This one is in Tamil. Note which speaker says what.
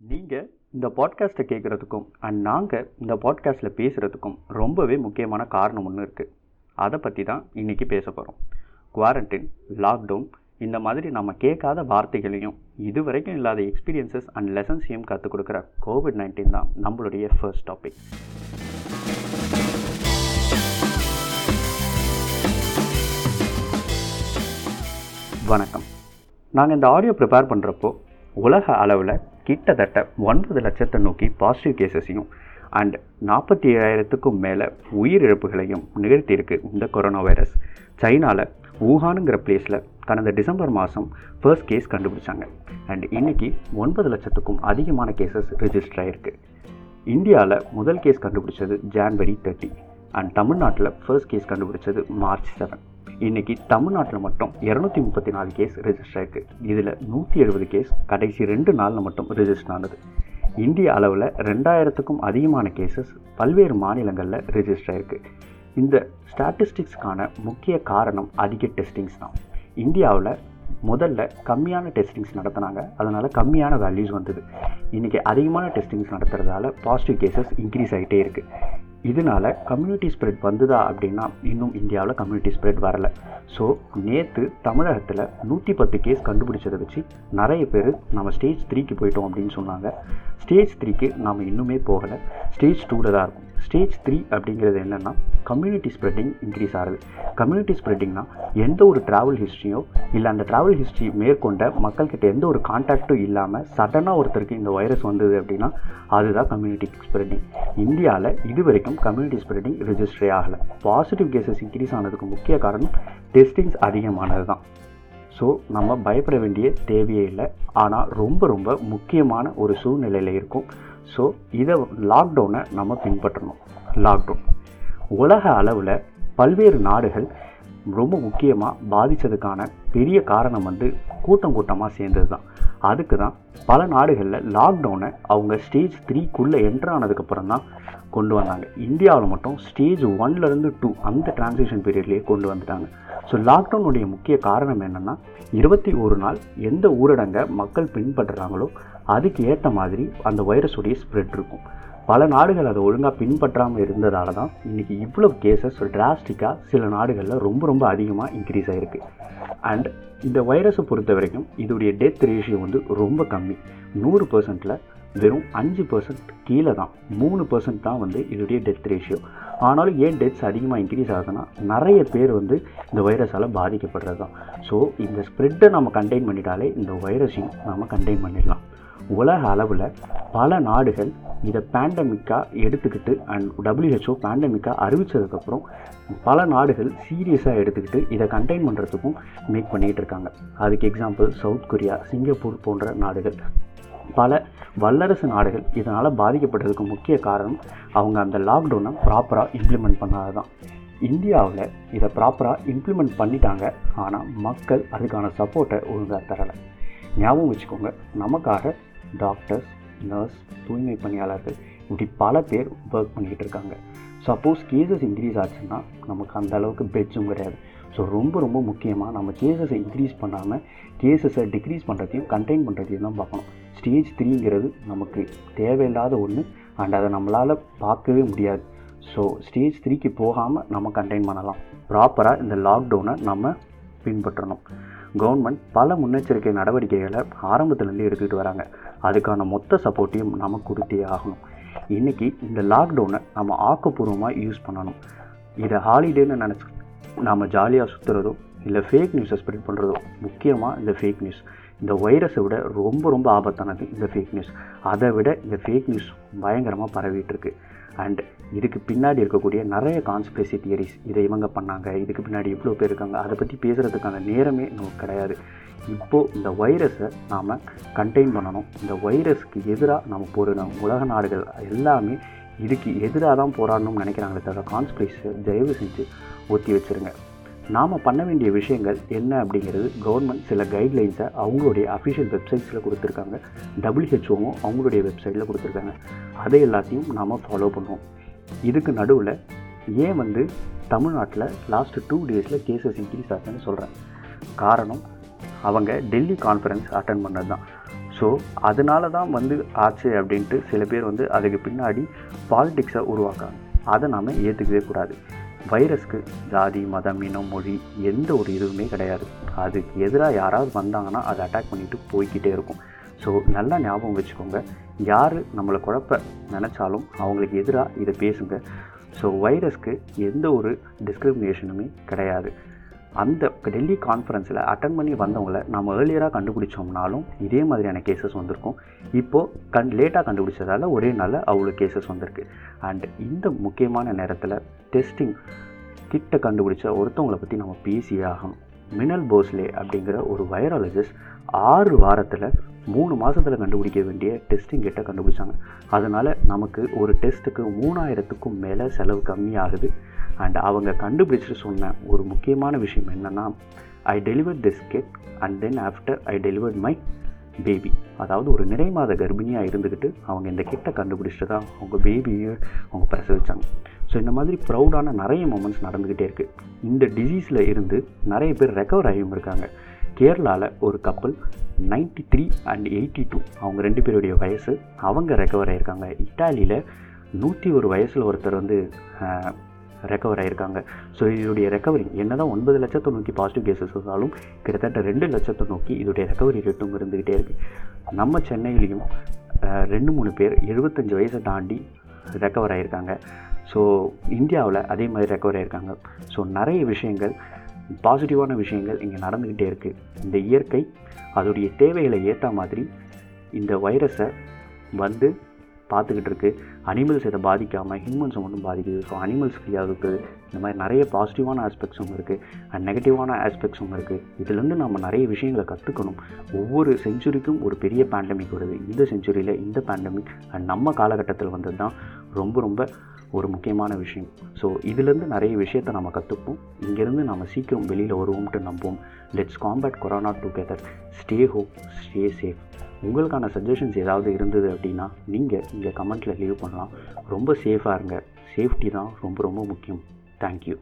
Speaker 1: நீங்கள் இந்த பாட்காஸ்ட்டை கேட்குறதுக்கும் அண்ட் நாங்கள் இந்த பாட்காஸ்ட்டில் பேசுகிறதுக்கும் ரொம்பவே முக்கியமான காரணம் ஒன்று இருக்குது அதை பற்றி தான் இன்றைக்கி பேச போகிறோம் குவாரண்டைன் லாக்டவுன் இந்த மாதிரி நம்ம கேட்காத வார்த்தைகளையும் இதுவரைக்கும் இல்லாத எக்ஸ்பீரியன்சஸ் அண்ட் லெசன்ஸையும் கற்றுக் கொடுக்குற கோவிட் நைன்டீன் தான் நம்மளுடைய ஃபர்ஸ்ட் டாபிக் வணக்கம். நாங்கள் இந்த ஆடியோ ப்ரிப்பேர் பண்ணுறப்போ உலக அளவில் கிட்டத்தட்ட ஒன்பது லட்சத்தை நோக்கி பாசிட்டிவ் கேசஸையும் அண்ட் நாற்பத்தி ஏழாயிரத்துக்கும் மேலே உயிரிழப்புகளையும் நிகழ்த்தியிருக்கு இந்த கொரோனா வைரஸ் சைனாவில் ஊஹானுங்கிற பிளேஸில் கடந்த டிசம்பர் மாதம் ஃபர்ஸ்ட் கேஸ் கண்டுபிடிச்சாங்க. அண்ட் இன்றைக்கி ஒன்பது லட்சத்துக்கும் அதிகமான கேசஸ் ரிஜிஸ்டர் ஆகிருக்கு இந்தியாவில் முதல் கேஸ் கண்டுபிடிச்சது ஜான்வரி தேர்ட்டி அண்ட் தமிழ்நாட்டில் ஃபர்ஸ்ட் கேஸ் கண்டுபிடிச்சது மார்ச் செவன் இன்றைக்கி தமிழ்நாட்டில் மட்டும் இரநூத்தி முப்பத்தி நாலு கேஸ் ரெஜிஸ்டர் ஆயிருக்கு. இதில் நூற்றி எழுபது கேஸ் கடைசி ரெண்டு நாளில் மட்டும் ரெஜிஸ்டர் ஆனது. இந்திய அளவில் ரெண்டாயிரத்துக்கும் அதிகமான கேசஸ் பல்வேறு மாநிலங்களில் ரெஜிஸ்டர் ஆயிருக்கு. இந்த ஸ்டாட்டிஸ்டிக்ஸ்க்கான முக்கிய காரணம் அதிக டெஸ்டிங்ஸ் தான். இந்தியாவில் முதல்ல கம்மியான டெஸ்டிங்ஸ் நடத்தினாங்க. அதனால் கம்மியான வேல்யூஸ் வந்தது. இன்றைக்கி அதிகமான டெஸ்டிங்ஸ் நடத்துறதால பாசிட்டிவ் கேசஸ் இன்க்ரீஸ் ஆகிட்டே இருக்குது இதனால் கம்யூனிட்டி ஸ்ப்ரெட் வந்ததா அப்படின்னா இன்னும் இந்தியாவில் கம்யூனிட்டி ஸ்ப்ரெட் வரலை. ஸோ நேற்று தமிழகத்தில் நூற்றி பத்து கேஸ் கண்டுபிடிச்சதை வச்சு நிறைய பேர் நம்ம ஸ்டேஜ் த்ரீக்கு போயிட்டோம் அப்படின்னு சொன்னாங்க. ஸ்டேஜ் த்ரீக்கு நாம் இன்னுமே போகலை. ஸ்டேஜ் டூவில் தான் இருக்கும். ஸ்டேஜ் த்ரீ அப்படிங்கிறது என்னென்னா கம்யூனிட்டி ஸ்ப்ரெட்டிங் இன்க்ரீஸ் ஆகுது. கம்யூனிட்டி ஸ்ப்ரெட்டிங்னா எந்த ஒரு ட்ராவல் ஹிஸ்ட்ரியோ இல்லை அந்த ட்ராவல் ஹிஸ்ட்ரி மேற்கொண்ட மக்கள்கிட்ட எந்த ஒரு கான்டாக்டும் இல்லாமல் சடனாக ஒருத்தருக்கு இந்த வைரஸ் வந்தது அப்படின்னா அதுதான் கம்யூனிட்டி ஸ்ப்ரெட்டிங் இந்தியாவில் இது வரைக்கும் கம்யூனிட்டி ஸ்ப்ரெட்டிங் ரிஜிஸ்டரே ஆகலை. பாசிட்டிவ் கேசஸ் இன்க்ரீஸ் ஆனதுக்கு முக்கிய காரணம் டெஸ்டிங்ஸ் அதிகமானது தான். ஸோ நம்ம பயப்பட வேண்டிய தேவையே இல்லை. ஆனால் ரொம்ப ரொம்ப முக்கியமான ஒரு சூழ்நிலையில் இருக்கும். ஸோ இதை லாக்டவுனை நம்ம பின்பற்றணும். லாக்டவுன் உலக அளவில் பல்வேறு நாடுகள் ரொம்ப முக்கியமாக பாதித்ததுக்கான பெரிய காரணம் வந்து கூட்டம் கூட்டமாக சேர்ந்தது தான் அதுக்கு தான் பல நாடுகளில் லாக்டவுனை அவங்க ஸ்டேஜ் த்ரீக்குள்ளே என்ட்ரு ஆனதுக்கப்புறம் தான் கொண்டு வந்தாங்க. இந்தியாவில் மட்டும் ஸ்டேஜ் ஒன்லேருந்து டூ அந்த டிரான்சிஷன் பீரியட்லேயே கொண்டு வந்துட்டாங்க. ஸோ லாக்டவுனுடைய முக்கிய காரணம் என்னென்னா இருபத்தி ஒரு நாள் எந்த ஊரடங்கை மக்கள் பின்பற்றுறாங்களோ அதுக்கு ஏற்ற மாதிரி அந்த வைரஸுடைய ஸ்ப்ரெட் இருக்கும். பல நாடுகள் அதை ஒழுங்காக பின்பற்றாமல் இருந்ததால தான் இன்றைக்கி இவ்வளோ கேசஸ் டிராஸ்டிக்காக சில நாடுகளில் ரொம்ப ரொம்ப அதிகமாக இன்க்ரீஸ் ஆகிருக்கு அண்ட் இந்த வைரஸை பொறுத்த வரைக்கும் இதோடைய டெத் ரேஷியோ வந்து ரொம்ப கம்மி. நூறு பர்சன்ட்டில் வெறும் அஞ்சு பர்சன்ட் கீழே தான். மூணு பர்சன்ட் தான் வந்து இதோடைய டெத் ரேஷியோ ஆனாலும் ஏன் டெத்ஸ் அதிகமாக இன்க்ரீஸ் ஆகுதுன்னா நிறைய பேர் வந்து இந்த வைரஸால் பாதிக்கப்படுறது தான். ஸோ இந்த ஸ்ப்ரெட்டை நம்ம கண்டெயின் பண்ணிட்டாலே இந்த வைரஸையும் நம்ம கண்டெயின் பண்ணிடலாம். உலக அளவில் பல நாடுகள் இதை பேண்டமிக்காக எடுத்துக்கிட்டு அண்ட் டபிள்யூஹெச்ஓ பேண்டமிக்காக அறிவித்ததுக்கப்புறம் பல நாடுகள் சீரியஸாக எடுத்துக்கிட்டு இதை கண்டெயின் பண்ணுறதுக்கும் மேக் பண்ணிகிட்டு இருக்காங்க. அதுக்கு எக்ஸாம்பிள் சவுத் கொரியா சிங்கப்பூர் போன்ற நாடுகள். பல வல்லரசு நாடுகள் இதனால் பாதிக்கப்பட்டதுக்கு முக்கிய காரணம் அவங்க அந்த லாக்டவுனை ப்ராப்பராக இம்ப்ளிமெண்ட் பண்ணாது தான் இந்தியாவில் இதை ப்ராப்பராக இம்ப்ளிமெண்ட் பண்ணிட்டாங்க. ஆனால் மக்கள் அதுக்கான சப்போர்ட்டை ஒழுங்காக தரலை. ஞாபகம் வச்சுக்கோங்க. நமக்காக டாக்டர்ஸ் நர்ஸ் தூய்மை பணியாளர்கள் இப்படி பல பேர் ஒர்க் பண்ணிக்கிட்டு இருக்காங்க. சப்போஸ் கேசஸ் இன்க்ரீஸ் ஆச்சுன்னா நமக்கு அந்த அளவுக்கு பெட்ஸும் கிடையாது. ஸோ ரொம்ப ரொம்ப முக்கியமாக நம்ம கேசஸை இன்க்ரீஸ் பண்ணாமல் கேசஸை டிக்ரீஸ் பண்ணுறதையும் கண்டெயின் பண்ணுறதையும் தான் பார்க்கணும். ஸ்டேஜ் த்ரீங்கிறது நமக்கு தேவையில்லாத ஒன்று அண்ட் அதை நம்மளால் பார்க்கவே முடியாது. ஸோ ஸ்டேஜ் த்ரீக்கு போகாமல் நம்ம கண்டெயின் பண்ணலாம். ப்ராப்பராக இந்த லாக்டவுனை நம்ம பின்பற்றணும். கவர்மெண்ட் பல முன்னெச்சரிக்கை நடவடிக்கைகளை ஆரம்பத்துலேருந்து எடுத்துக்கிட்டு வராங்க. அதுக்கான மொத்த சப்போர்ட்டையும் நம்ம கொடுத்தே ஆகணும். இன்றைக்கி இந்த லாக்டவுனை நம்ம ஆக்கப்பூர்வமாக யூஸ் பண்ணணும். இதை ஹாலிடேன்னு நினச்சி நாம் ஜாலியாக சுற்றுறதோ இல்லை ஃபேக் நியூஸை ஸ்ப்ரெட் பண்ணுறதோ முக்கியமாக இந்த ஃபேக் நியூஸ் இந்த வைரஸை விட ரொம்ப ரொம்ப ஆபத்தானது இந்த ஃபேக் நியூஸ் அதை விட இந்த ஃபேக் நியூஸ் பயங்கரமாக பரவிட்டுருக்கு அண்ட் இதுக்கு பின்னாடி இருக்கக்கூடிய நிறைய கான்ஸ்பிரசி தியரிஸ் இதை இவங்க பண்ணாங்க. இதுக்கு பின்னாடி இவ்வளோ பேர் இருக்காங்க. அதை பற்றி பேசுகிறதுக்கான நேரமே நமக்கு கிடையாது. இப்போது இந்த வைரஸை நாம் கண்டெயின் பண்ணணும். இந்த வைரஸ்க்கு எதிராக நம்ம போரிடணும். உலக நாடுகள் எல்லாமே இதுக்கு எதிராக தான் போராடணும்னு நினைக்கிறாங்களே தவிர கான்ஸ்பிரஸை தயவு செஞ்சு ஒத்தி வச்சுருங்க. நாம் பண்ண வேண்டிய விஷயங்கள் என்ன அப்படிங்கிறது கவர்மெண்ட் சில கைட்லைன்ஸை அவங்களுடைய அஃபிஷியல் வெப்சைட்ஸில் கொடுத்துருக்காங்க. டபிள்யூஹெச்ஓவும் அவங்களுடைய வெப்சைட்டில் கொடுத்துருக்காங்க. அதை எல்லாத்தையும் நாம் ஃபாலோ பண்ணுவோம். இதுக்கு நடுவில் ஏன் வந்து தமிழ்நாட்டில் லாஸ்ட்டு டூ டேஸில் கேசஸ் இன்க்ரீஸ் ஆகுதுன்னு சொல்கிறேன் காரணம் அவங்க டெல்லி கான்ஃபரன்ஸ் அட்டன் பண்ணது தான் ஸோ அதனால தான் வந்து ஆச்சு அப்படின்ட்டு சில பேர் வந்து அதுக்கு பின்னாடி பாலிடிக்ஸை உருவாக்காங்க அதை நாம் ஏற்றுக்கவே கூடாது. வைரஸ்க்கு ஜாதி மதம் இனம் மொழி எந்த ஒரு இதுவுமே கிடையாது. அதுக்கு எதிராக யாராவது வந்தாங்கன்னா அதை அட்டாக் பண்ணிட்டு போய்க்கிட்டே இருக்கும். ஸோ நல்லா ஞாபகம் வச்சுக்கோங்க. யார் நம்மளை குழப்ப நினச்சாலும் அவங்களுக்கு எதிராக இதை பேசுங்க. ஸோ வைரஸ்க்கு எந்த ஒரு டிஸ்கிரிமினேஷனுமே கிடையாது. அந்த டெல்லி கான்ஃபரன்ஸில் அட்டன் பண்ணி வந்தவங்கள நம்ம ஏர்லியராக கண்டுபிடிச்சோம்னாலும் இதே மாதிரியான கேசஸ் வந்திருக்கும். இப்போது கண் லேட்டாக கண்டுபிடிச்சதால ஒரே நாளில் அவ்வளோ கேசஸ் வந்திருக்கு. அண்ட் இந்த முக்கியமான நேரத்தில் டெஸ்டிங் கிட்ட கண்டுபிடிச்ச ஒருத்தவங்களை பற்றி நம்ம பேசியே ஆகணும். மினல் போஸ்லே அப்படிங்கிற ஒரு வைரலஜிஸ்ட் ஆறு வாரத்தில் மூணு மாதத்தில் கண்டுபிடிக்க வேண்டிய டெஸ்டிங் கிட்ட கண்டுபிடிச்சாங்க. அதனால் நமக்கு ஒரு டெஸ்ட்டுக்கு மூணாயிரத்துக்கும் மேலே செலவு கம்மியாகுது. அண்ட் அவங்க கண்டுபிடிச்சிட்டு சொன்ன ஒரு முக்கியமான விஷயம் என்னென்னா I deliver this kid and then after I delivered my baby அதாவது ஒரு நிறை மாத கர்ப்பிணியாக இருந்துக்கிட்டு அவங்க இந்த கிட்டை கண்டுபிடிச்சிட்டு தான் அவங்க பேபியை அவங்க பிரசவிச்சாங்க. ஸோ இந்த மாதிரி ப்ரௌடான நிறைய மூமெண்ட்ஸ் நடந்துக்கிட்டே இருக்குது இந்த டிசீஸில் இருந்து நிறைய பேர் ரெக்கவர் ஆகியும் இருக்காங்க. கேரளாவில் ஒரு கப்பல் ninety three and eighty two அவங்க ரெண்டு பேருடைய வயசு அவங்க ரெக்கவர் ஆகியிருக்காங்க இட்டாலியில் நூற்றி ஒரு வயசில் ஒருத்தர் வந்து ரெக்கவர் ஆகியிருக்காங்க ஸோ இதோடைய ரெக்கவரி என்ன தான் ஒன்பது லட்சத்தை நோக்கி பாசிட்டிவ் கேசஸ் இருந்தாலும் கிட்டத்தட்ட ரெண்டு லட்சத்தை நோக்கி இதோடைய ரெக்கவரி ரேட்டும் இருந்துக்கிட்டே இருக்குது நம்ம சென்னையிலையும் ரெண்டு மூணு பேர் எழுபத்தஞ்சு வயசை தாண்டி ரெக்கவர் ஆகியிருக்காங்க ஸோ இந்தியாவில் அதே மாதிரி ரெக்கவர் ஆகியிருக்காங்க ஸோ நிறைய விஷயங்கள் பாசிட்டிவான விஷயங்கள் இங்கே நடந்துக்கிட்டே இருக்குது இந்த இயற்கை அதோடைய தேவைகளை ஏற்ற மாதிரி இந்த வைரஸை வந்து பார்த்துக்கிட்டு இருக்குது அனிமல்ஸ் இதை பாதிக்காமல் ஹியூமன்ஸை மட்டும் பாதிக்குது. ஸோ அனிமல்ஸ் ஃப்ரீயாக இருக்குது இந்த மாதிரி நிறைய பாசிட்டிவான ஆஸ்பெக்ட்ஸும் இருக்குது அண்ட் நெகட்டிவான ஆஸ்பெக்ட்ஸும் இருக்குது இதுலேருந்து நம்ம நிறைய விஷயங்களை கற்றுக்கணும் ஒவ்வொரு செஞ்சுரிக்கும் ஒரு பெரிய பேண்டமிக் வருது. இந்த செஞ்சுரியில் இந்த பேண்டமிக் அண்ட் நம்ம காலகட்டத்தில் வந்தது தான் ரொம்ப ரொம்ப ஒரு முக்கியமான விஷயம். ஸோ இதுலேருந்து நிறைய விஷயத்தை நம்ம கற்றுப்போம் இங்கேருந்து நம்ம சீக்கிரம் வெளியில் வருவோம்ட்டு நம்புவோம். Let's combat corona together stay home stay safe உங்களுக்கான சஜஷன்ஸ் ஏதாவது இருந்தது அப்படின்னா நீங்கள் இங்கே கமெண்ட்டில் லீவ் பண்ணலாம். ரொம்ப சேஃபாக இருங்க. சேஃப்டி தான் ரொம்ப ரொம்ப முக்கியம். தேங்க்யூ